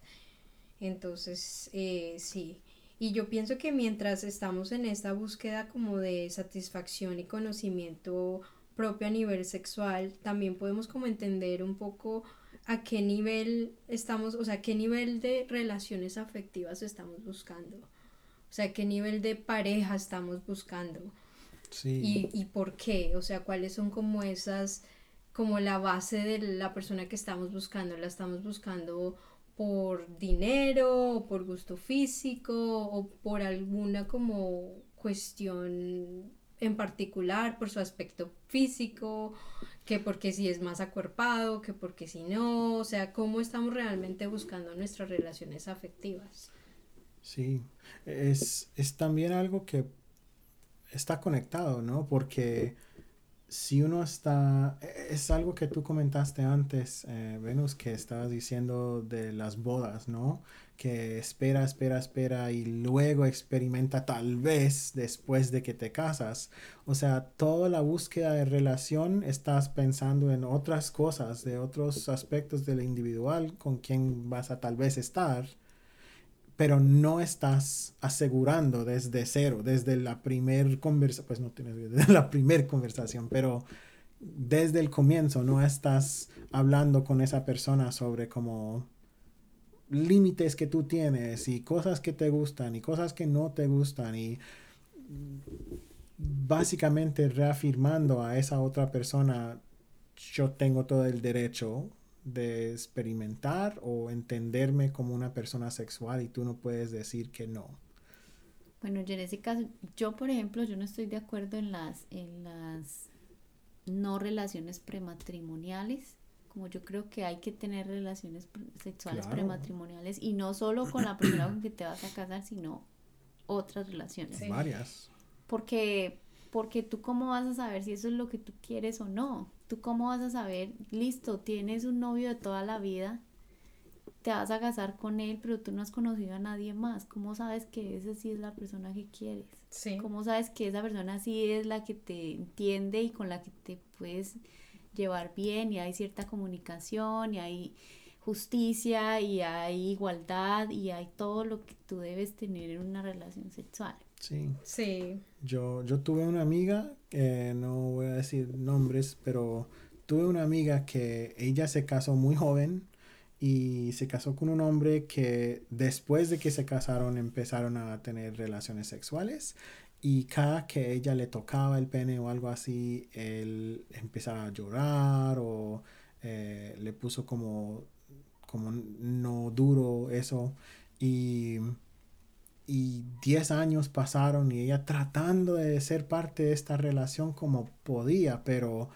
Entonces, eh, sí. Y yo pienso que mientras estamos en esta búsqueda como de satisfacción y conocimiento propio a nivel sexual, también podemos como entender un poco a qué nivel estamos, o sea, qué nivel de relaciones afectivas estamos buscando. O sea, qué nivel de pareja estamos buscando. Sí. Y, y por qué, o sea, cuáles son como esas, como la base de la persona que estamos buscando. La estamos buscando por dinero o por gusto físico o por alguna como cuestión en particular por su aspecto físico, que porque si es más acuerpado, que porque si no, o sea, cómo estamos realmente buscando nuestras relaciones afectivas. Sí, es, es también algo que está conectado, ¿no? Porque si uno está, e, es algo que tú comentaste antes, eh, Venus, que estabas diciendo de las bodas, ¿no? Que espera, espera, espera y luego experimenta tal vez después de que te casas. O sea, toda la búsqueda de relación estás pensando en otras cosas, de otros aspectos del individual con quien vas a tal vez estar pero no estás asegurando desde cero, desde la primer conversación, pues no tienes desde la primer conversación, pero desde el comienzo no estás hablando con esa persona sobre como límites que tú tienes y cosas que te gustan y cosas que no te gustan y básicamente reafirmando a esa otra persona yo tengo todo el derecho de experimentar o entenderme como una persona sexual y tú no puedes decir que no. Bueno, yo en ese caso, yo por ejemplo, yo no estoy de acuerdo en las, en las no relaciones prematrimoniales, como yo creo que hay que tener relaciones sexuales prematrimoniales y no solo con la persona con que te vas a casar, sino otras relaciones. Varias. Porque, porque tú cómo vas a saber si eso es lo que tú quieres o no. ¿Tú cómo vas a saber? Listo, tienes un novio de toda la vida, te vas a casar con él, pero tú no has conocido a nadie más. ¿Cómo sabes que esa sí es la persona que quieres? Sí. ¿Cómo sabes que esa persona sí es la que te entiende y con la que te puedes llevar bien y hay cierta comunicación y hay justicia y hay igualdad y hay todo lo que tú debes tener en una relación sexual? Sí. Sí. Yo, yo tuve una amiga, que no voy a decir nombres, pero tuve una amiga que ella se casó muy joven y se casó con un hombre que después de que se casaron empezaron a tener relaciones sexuales y cada que ella le tocaba el pene o algo así, él empezaba a llorar o eh, le puso como, como no duro eso y y 10 años pasaron y ella tratando de ser parte de esta relación como podía, pero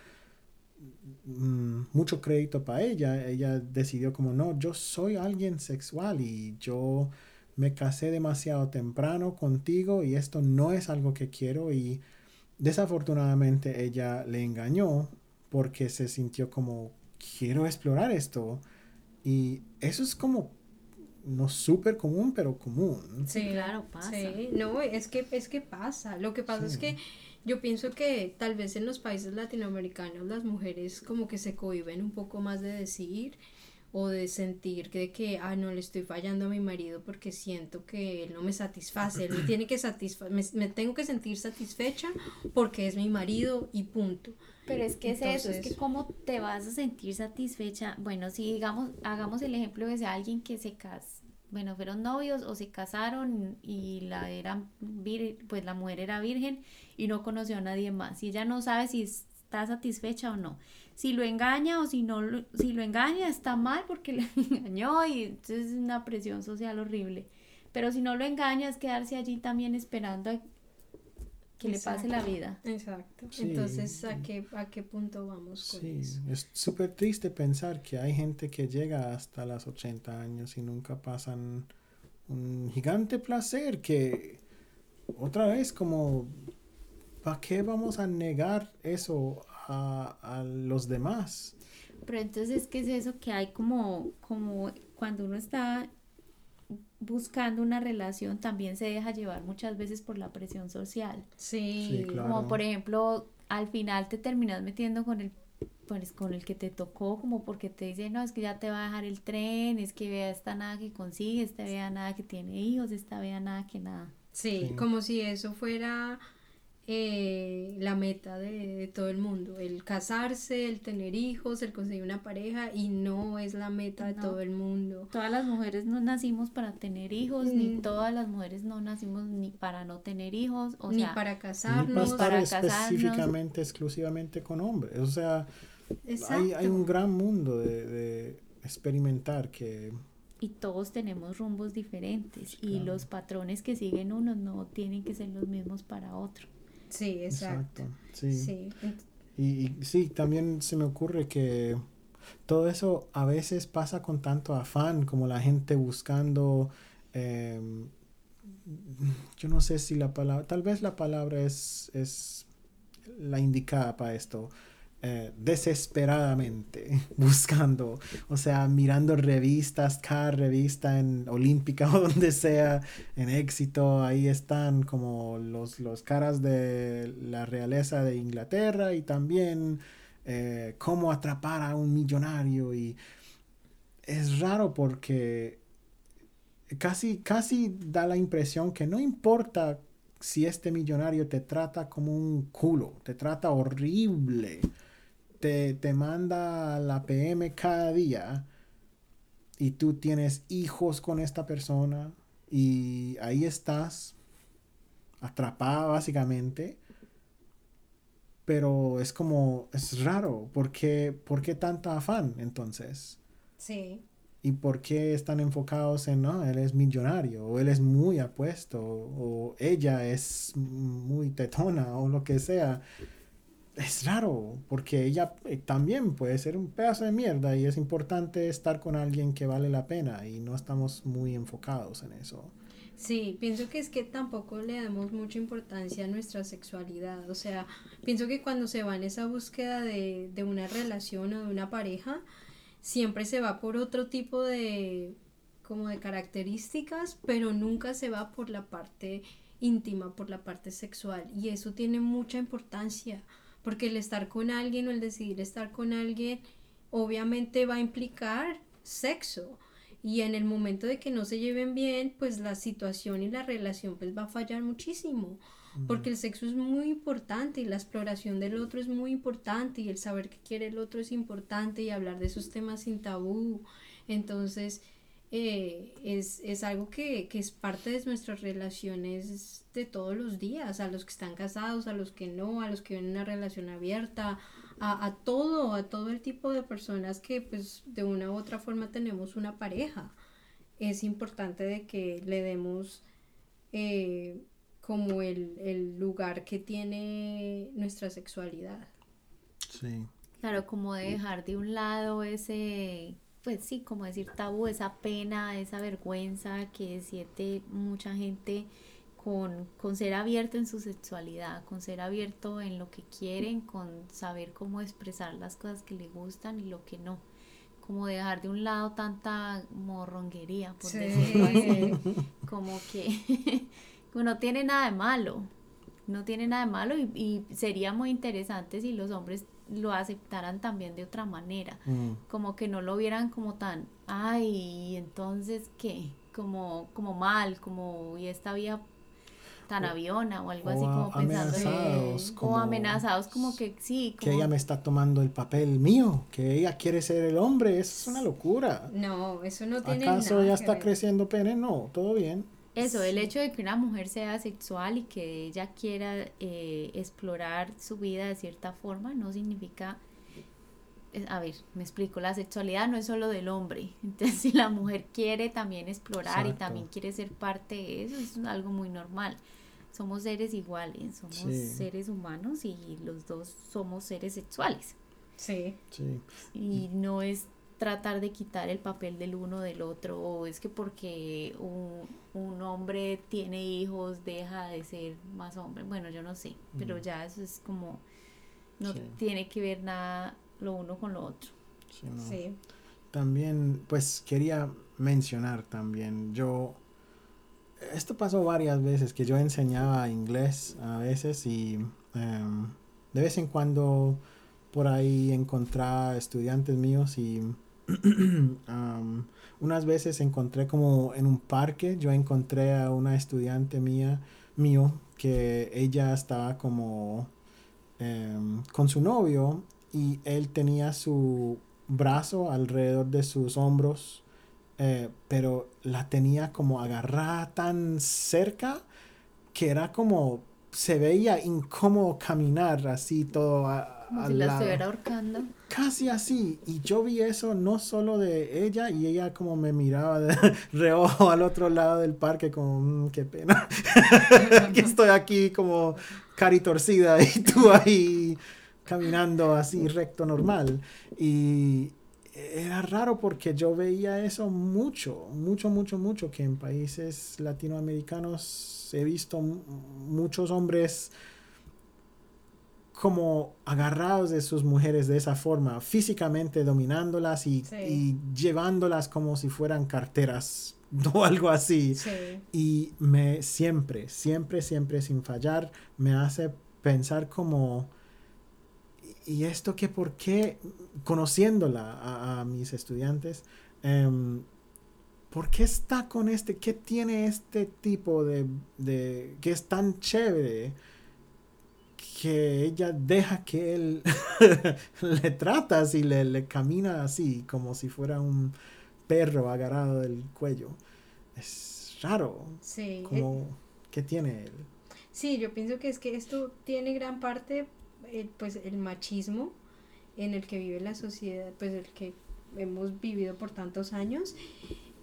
mm, mucho crédito para ella. Ella decidió como, no, yo soy alguien sexual y yo me casé demasiado temprano contigo y esto no es algo que quiero y desafortunadamente ella le engañó porque se sintió como, quiero explorar esto. Y eso es como no súper común, pero común. Sí, claro, pasa. Sí, no, es que, es que pasa. Lo que pasa es que yo pienso que tal vez en los países latinoamericanos las mujeres como que se cohiben un poco más de decir o de sentir que, que, ah, no le estoy fallando a mi marido porque siento que él no me satisface, él me tiene que satisfacer, me, tengo que sentir satisfecha porque es mi marido y punto. Pero es que es eso, es que cómo te vas a sentir satisfecha, bueno, si digamos, hagamos el ejemplo de alguien que se casa, bueno, fueron novios o se casaron y la era pues la mujer era virgen y no conoció a nadie más, y ella no sabe si está satisfecha o no si lo engaña o si no si lo engaña está mal porque le engañó y entonces es una presión social horrible. Pero si no lo engaña es quedarse allí también esperando a que le pase la vida. Exacto. Entonces, ¿a qué, ¿a qué punto vamos con sí, Es súper triste pensar que hay gente que llega hasta los 80 años y nunca pasan un gigante placer que otra vez como ¿para qué vamos a negar eso a, los demás. Pero entonces, ¿qué es eso que hay como, como cuando uno está buscando una relación también se deja llevar muchas veces por la presión social. Sí, como por ejemplo, al final te terminas metiendo con el pues con el que te tocó, como porque te dice, no, es que ya te va a dejar el tren, es que vea esta nada que consigue, esta vea nada que tiene hijos, esta vea nada que nada. sí. como si eso fuera eh, la meta de, todo el mundo, el casarse, el tener hijos, el conseguir una pareja y no es la meta de todo el mundo. Todas las mujeres no nacimos para tener hijos, ni mm. todas las mujeres no nacimos ni para no tener hijos, o ni para casarnos, ni para, específicamente, exclusivamente con hombres. O sea, hay, hay, un gran mundo de, de experimentar que y todos tenemos rumbos diferentes y los patrones que siguen unos no tienen que ser los mismos para otro. Sí, exacto. Sí. Y, sí, también se me ocurre que todo eso a veces pasa con tanto afán como la gente buscando, em, yo no sé si la palabra, tal vez la palabra es, es la indicada para esto, eh, desesperadamente buscando, o sea, mirando revistas, cada revista en Olímpica o donde sea, en éxito, ahí están como los, los caras de la realeza de Inglaterra y también eh, cómo atrapar a un millonario y es raro porque casi, casi da la impresión que no importa si este millonario te trata como un culo, te trata horrible te, manda la PM cada día y tú tienes hijos con esta persona y ahí estás atrapada básicamente. Pero es como, es raro, ¿por qué, ¿por qué tanto afán entonces? Sí. ¿Y por qué están enfocados en, no, él es millonario, o él es muy apuesto, o ella es muy tetona, o lo que sea? Es raro, porque ella eh, también puede ser un pedazo de mierda y es importante estar con alguien que vale la pena y no estamos muy enfocados en eso. Sí, pienso que es que tampoco le damos mucha importancia a nuestra sexualidad. O sea, pienso que cuando se va en esa búsqueda de, de una relación o de una pareja, siempre se va por otro tipo de como de características, pero nunca se va por la parte íntima, por la parte sexual. Y eso tiene mucha importancia porque el estar con alguien o el decidir estar con alguien obviamente va a implicar sexo. Y en el momento de que no se lleven bien, pues la situación y la relación pues va a fallar muchísimo, porque el sexo es muy importante y la exploración del otro es muy importante y el saber qué quiere el otro es importante y hablar de esos temas sin tabú. Entonces, eh, es, es, algo que, que, es parte de nuestras relaciones de todos los días, a los que están casados, a los que no, a los que ven una relación abierta, a, a, todo, a todo el tipo de personas que pues de una u otra forma tenemos una pareja. Es importante de que le demos eh, como el, el lugar que tiene nuestra sexualidad. Sí. Claro, como dejar de un lado ese pues sí, como decir tabú, esa pena, esa vergüenza que siente mucha gente con, con, ser abierto en su sexualidad, con ser abierto en lo que quieren, con saber cómo expresar las cosas que le gustan y lo que no. Como dejar de un lado tanta morronguería, por decirlo así. Como que no tiene nada de malo, no tiene nada de malo y, y sería muy interesante si los hombres lo aceptaran también de otra manera, mm. como que no lo vieran como tan, ay, entonces qué, como, como mal, como y esta vía tan aviona o algo así como pensando amenazados, como, o amenazados como que sí que ella me está tomando el papel mío que ella quiere ser el hombre eso es una locura. No eso no tiene acaso ya está creciendo pene no todo bien eso, el hecho de que una mujer sea sexual y que ella quiera eh, explorar su vida de cierta forma no significa, eh, a ver, me explico, la sexualidad no es solo del hombre, entonces si la mujer quiere también explorar y también quiere ser parte de eso, es algo muy normal. Somos seres iguales, somos seres humanos y los dos somos seres sexuales. Sí. sí. Y no es tratar de quitar el papel del uno del otro o es que porque un, un hombre tiene hijos deja de ser más hombre. Bueno, yo no sé, pero ya eso es como no tiene que ver nada lo uno con lo otro. Sí, También, pues quería mencionar también, yo, esto pasó varias veces, que yo enseñaba inglés a veces y em, de vez en cuando por ahí encontraba estudiantes míos y unas veces encontré como en un parque, yo encontré a una estudiante mía, mío, que ella estaba como em, con su novio y él tenía su brazo alrededor de sus hombros, eh, pero la tenía como agarrada tan cerca que era como se veía incómodo caminar así todo si la estuviera ahorcando. Casi así. Y yo vi eso no solo de ella, y ella como me miraba de reojo al otro lado del parque, como, mm, qué pena. que estoy aquí como cari torcida y tú ahí caminando así recto normal. Y era raro porque yo veía eso mucho, mucho, mucho, mucho, que en países latinoamericanos he visto muchos hombres como agarrados de sus mujeres de esa forma, físicamente dominándolas y, y llevándolas como si fueran carteras o algo así. Y me siempre, siempre, siempre sin fallar, me hace pensar como, ¿y esto que por qué, conociéndola a, mis estudiantes, em, ¿por qué está con este, qué tiene este tipo de, de que es tan chévere? Que ella deja que él le trata así, le, le camina así, como si fuera un perro agarrado del cuello. Es raro. Sí. Como, eh, ¿Qué tiene él? Sí, yo pienso que es que esto tiene gran parte, eh, pues, el machismo en el que vive la sociedad, pues, el que hemos vivido por tantos años.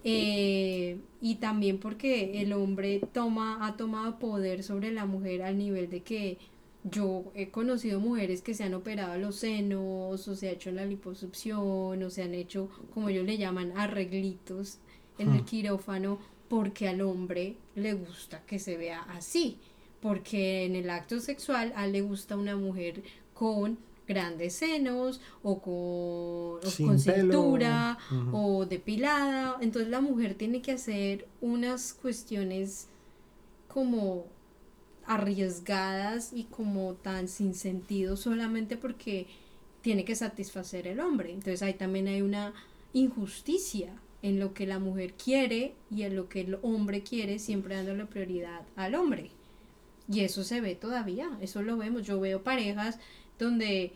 Eh, y también porque el hombre toma, ha tomado poder sobre la mujer al nivel de que yo he conocido mujeres que se han operado los senos o se ha hecho la liposucción o se han hecho, como ellos le llaman, arreglitos en el hmm. quirófano porque al hombre le gusta que se vea así. Porque en el acto sexual a él le gusta una mujer con grandes senos o con, con cintura o depilada. Entonces la mujer tiene que hacer unas cuestiones como arriesgadas y como tan sin sentido solamente porque tiene que satisfacer el hombre. Entonces ahí también hay una injusticia en lo que la mujer quiere y en lo que el hombre quiere, siempre dándole prioridad al hombre. Y eso se ve todavía, eso lo vemos. Yo veo parejas donde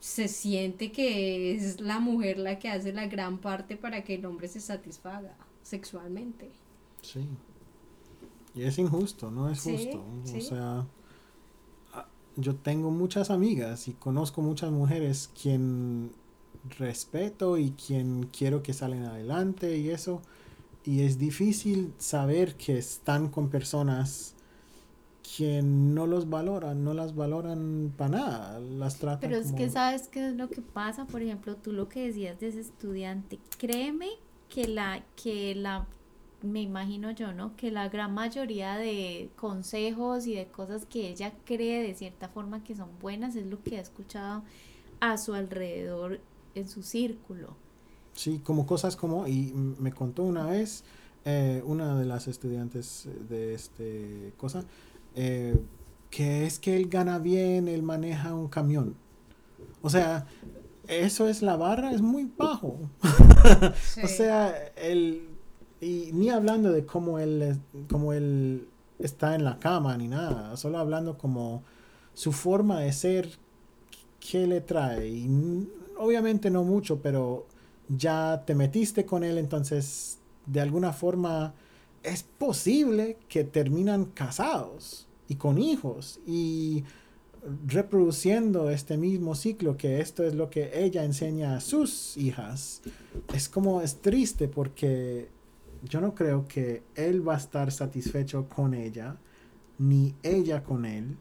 se siente que es la mujer la que hace la gran parte para que el hombre se satisfaga sexualmente. Sí. Y es injusto, no es justo. O sea, ah, yo tengo muchas amigas y conozco muchas mujeres quien respeto y quien quiero que salen adelante y eso. Y es difícil saber que están con personas que no los valoran, no las valoran para nada, las tratan Pero es que sabes qué es lo que pasa, por ejemplo, tú lo que decías de ese estudiante, créeme que la que la me imagino yo, ¿no? Que la gran mayoría de consejos y de cosas que ella cree de cierta forma que son buenas es lo que ha escuchado a su alrededor en su círculo. Sí, como cosas como, y me contó una vez eh, una de las estudiantes de este cosa, eh, que es que él gana bien, él maneja un camión. O sea, eso es la barra, es muy bajo. o sea, el y ni hablando de cómo él, cómo él está en la cama ni nada, solo hablando como su forma de ser, qué le trae. Y obviamente no mucho, pero ya te metiste con él, entonces de alguna forma es posible que terminan casados y con hijos y reproduciendo este mismo ciclo que esto es lo que ella enseña a sus hijas. Es como es triste porque yo no creo que él va a estar satisfecho con ella, ni ella con él,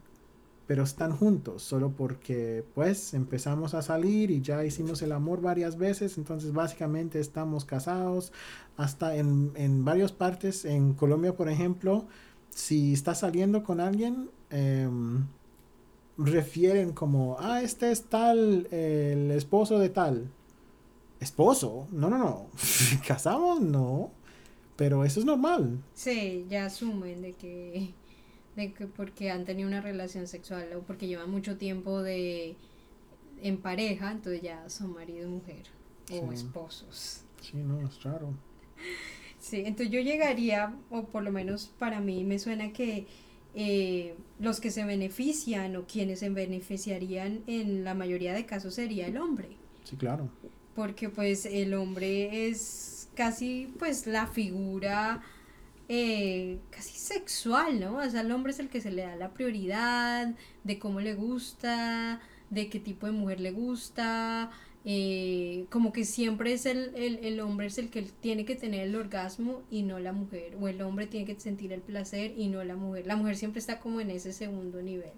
pero están juntos, solo porque pues empezamos a salir y ya hicimos el amor varias veces, entonces básicamente estamos casados, hasta en, en varias partes, en Colombia por ejemplo, si estás saliendo con alguien, em, refieren como, ah, este es tal, el esposo de tal. ¿Esposo? No, no, no. ¿Casamos? No. Pero eso es normal. Sí, ya asumen de que, de que porque han tenido una relación sexual o porque llevan mucho tiempo de en pareja, entonces ya son marido y mujer o esposos. Sí, no, es raro. Sí, entonces yo llegaría, o por lo menos para mí me suena que eh, los que se benefician o quienes se beneficiarían en la mayoría de casos sería el hombre. Sí, claro. Porque pues el hombre es casi pues la figura eh, casi sexual, ¿no? O sea, al hombre es el que se le da la prioridad de cómo le gusta, de qué tipo de mujer le gusta, eh, como que siempre es el, el, el, hombre es el que tiene que tener el orgasmo y no la mujer, o el hombre tiene que sentir el placer y no la mujer. La mujer siempre está como en ese segundo nivel,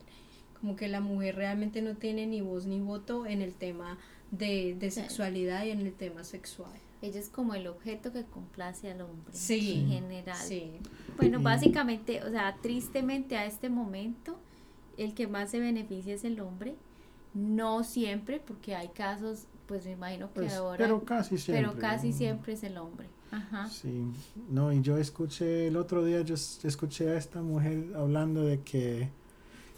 como que la mujer realmente no tiene ni voz ni voto en el tema de, de sexualidad y en el tema sexual. Ella es como el objeto que complace al hombre sí, en general. Sí. Bueno, básicamente, o sea, tristemente a este momento, el que más se beneficia es el hombre. No siempre, porque hay casos pues me imagino que Pues, ahora. pero casi siempre, Pero casi siempre es el hombre. Ajá. Sí, no, y yo escuché el otro día, yo escuché a esta mujer hablando de que,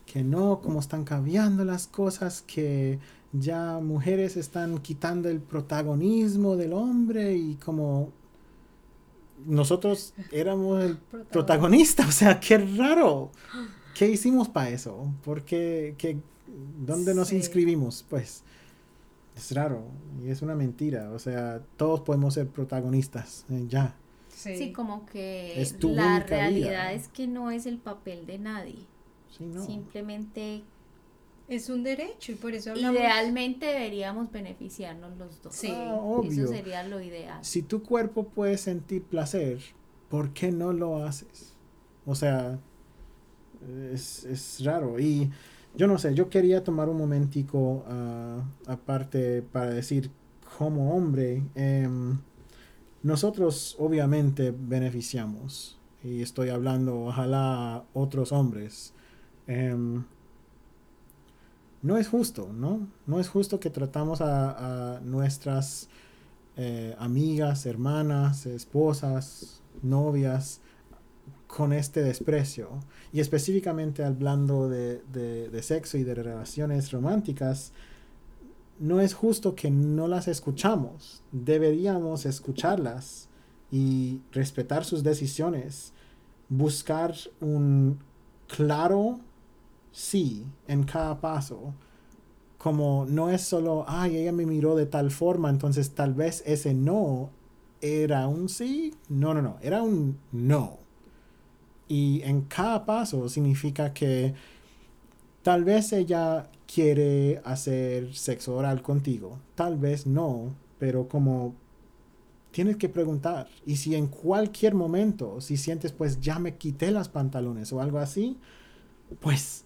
que no, como están cambiando las cosas, que ya mujeres están quitando el protagonismo del hombre y como nosotros éramos el protagonista, o sea, qué raro. ¿Qué hicimos para eso? ¿Por qué? qué- ¿Dónde nos Sí. inscribimos? Pues es raro y es una mentira. O sea, todos podemos ser protagonistas. eh, ya. Sí. Sí, como que la realidad vida. es que no es el papel de nadie. Sí, no. Simplemente, Es un derecho y por eso hablamos. idealmente deberíamos beneficiarnos los dos. Sí. Ah, obvio. Eso sería lo ideal. Si tu cuerpo puede sentir placer, ¿por qué no lo haces? O sea, es, es raro. Y yo no sé, yo quería tomar un momentico ah, aparte para decir, como hombre, em, nosotros obviamente beneficiamos. Y estoy hablando, ojalá, a otros hombres. Em, no es justo, ¿no? No es justo que tratamos a, nuestras eh, amigas, hermanas, esposas, novias, con este desprecio. Y específicamente hablando de, de- de sexo y de relaciones románticas, no es justo que no las escuchamos. Deberíamos escucharlas y respetar sus decisiones. Buscar un claro sí en cada paso como no es solo, ay, ella me miró de tal forma, entonces tal vez ese no era un sí. No, no, no, era un no. Y en cada paso significa que tal vez ella quiere hacer sexo oral contigo, tal vez no, pero como tienes que preguntar. Y si en cualquier momento, si sientes, pues ya me quité las pantalones o algo así, pues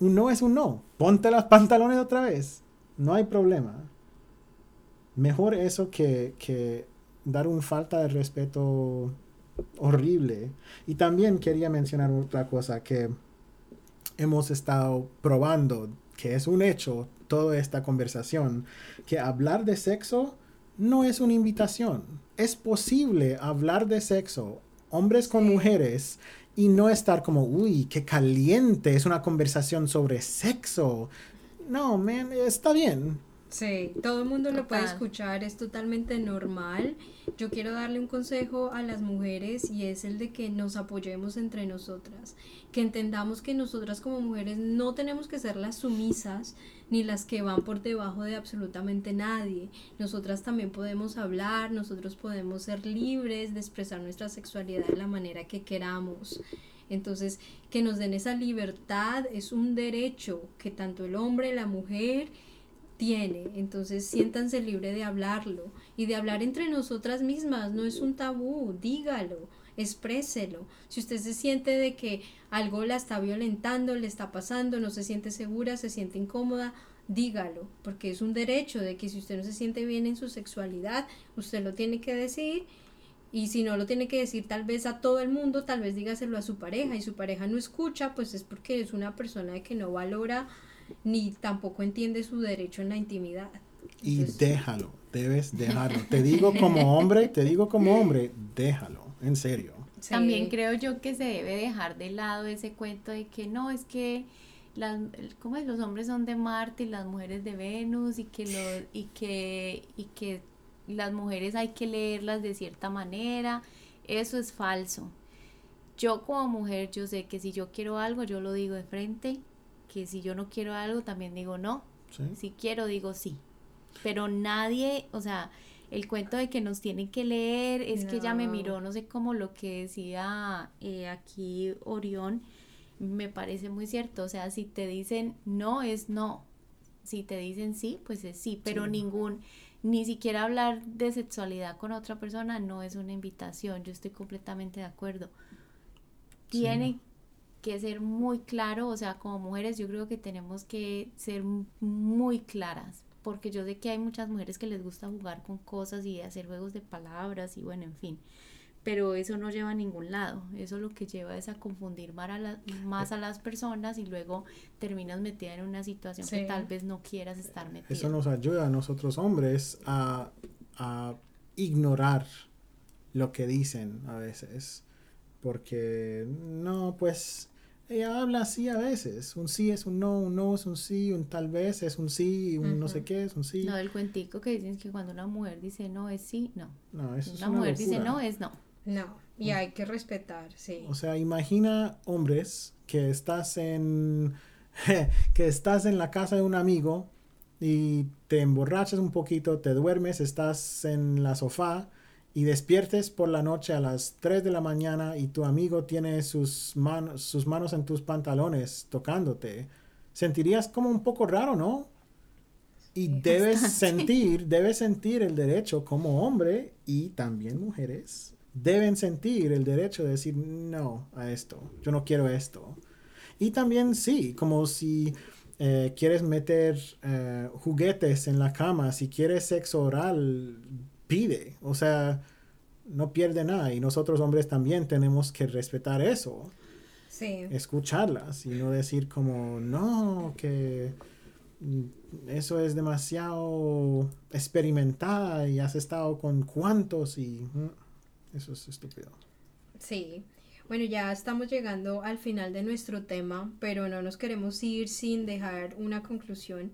un no es un no. Ponte las pantalones otra vez. No hay problema. Mejor eso que, que dar un falta de respeto horrible. Y también quería mencionar otra cosa que hemos estado probando, que es un hecho, toda esta conversación, que hablar de sexo no es una invitación. Es posible hablar de sexo, hombres con mujeres, y no estar como, uy, qué caliente, es una conversación sobre sexo. No, man, está bien. Sí, todo el mundo lo puede escuchar, es totalmente normal. Yo quiero darle un consejo a las mujeres y es el de que nos apoyemos entre nosotras, que entendamos que nosotras como mujeres no tenemos que ser las sumisas ni las que van por debajo de absolutamente nadie. Nosotras también podemos hablar, nosotros podemos ser libres de expresar nuestra sexualidad de la manera que queramos. Entonces, que nos den esa libertad es un derecho que tanto el hombre, la mujer, tiene. Entonces siéntanse libre de hablarlo y de hablar entre nosotras mismas. No es un tabú, dígalo, expréselo. Si usted se siente de que algo la está violentando, le está pasando, no se siente segura, se siente incómoda, dígalo, porque es un derecho de que si usted no se siente bien en su sexualidad, usted lo tiene que decir. Y si no lo tiene que decir tal vez a todo el mundo, tal vez dígaselo a su pareja y su pareja no escucha, pues es porque es una persona que no valora ni tampoco entiende su derecho en la intimidad. Y déjalo, debes dejarlo. Te digo como hombre, te digo como hombre, déjalo, en serio. sí, También creo yo que se debe dejar de lado ese cuento de que no, es que las, ¿cómo es? los hombres son de Marte y las mujeres de Venus y que, lo, y, que, y que las mujeres hay que leerlas de cierta manera. Eso es falso. Yo como mujer, yo sé que si yo quiero algo, yo lo digo de frente, que si yo no quiero algo, también digo no. ¿sí? Si quiero, digo sí. Pero nadie, o sea, el cuento de que nos tienen que leer, es que ella me miró, no sé cómo lo que decía eh, aquí Orión, me parece muy cierto. O sea, si te dicen no, es no. si te dicen sí, pues es sí, pero Sí. ningún, ni siquiera hablar de sexualidad con otra persona no es una invitación, yo estoy completamente de acuerdo. Sí. Que ser muy claro, o sea, como mujeres yo creo que tenemos que ser muy claras, porque yo sé que hay muchas mujeres que les gusta jugar con cosas y hacer juegos de palabras y bueno, en fin. Pero eso no lleva a ningún lado. Eso lo que lleva es a confundir más a, la- más a las personas y luego terminas metida en una situación que tal vez no quieras estar metida. Eso nos ayuda a nosotros hombres a, a ignorar lo que dicen a veces. Porque no, pues ella habla así a veces. Un sí es un no, un no es un sí, un tal vez es un sí, un no sé qué es un sí. No, el cuentico que dicen que cuando una mujer dice no es sí, no. No, eso es una una mujer dice no es no. No, y hay que respetar, sí. O sea, imagina hombres que estás en que estás en la casa de un amigo y te emborrachas un poquito, te duermes, estás en la sofá y despiertes por la noche a las 3 de la mañana y tu amigo tiene sus manos sus manos en tus pantalones tocándote. Sentirías como un poco raro, ¿no? Y Sí. debes Bastante. sentir, debes sentir el derecho como hombre y también mujeres deben sentir el derecho de decir no a esto, yo no quiero esto. Y también sí, como si eh, quieres meter eh, juguetes en la cama, si quieres sexo oral, pide, o sea, no pierde nada y nosotros hombres también tenemos que respetar eso, Sí. escucharlas y no decir como no, que eso es demasiado experimentada y has estado con cuantos y mm, eso es estúpido. Sí. Bueno, ya estamos llegando al final de nuestro tema, pero no nos queremos ir sin dejar una conclusión.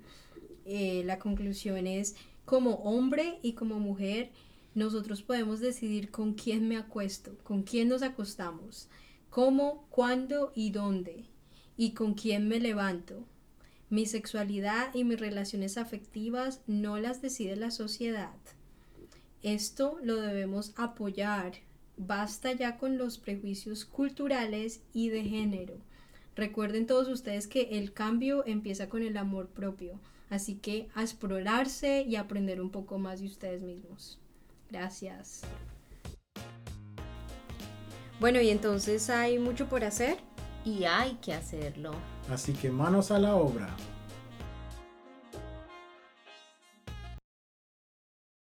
Eh, la conclusión es, como hombre y como mujer, nosotros podemos decidir con quién me acuesto, con quién nos acostamos, cómo, cuándo y dónde, y con quién me levanto. Mi sexualidad y mis relaciones afectivas no las decide la sociedad. Esto lo debemos apoyar. Basta ya con los prejuicios culturales y de género. Recuerden todos ustedes que el cambio empieza con el amor propio, así que a explorarse y aprender un poco más de ustedes mismos. Gracias. Bueno, y entonces hay mucho por hacer. Y hay que hacerlo. Así que manos a la obra.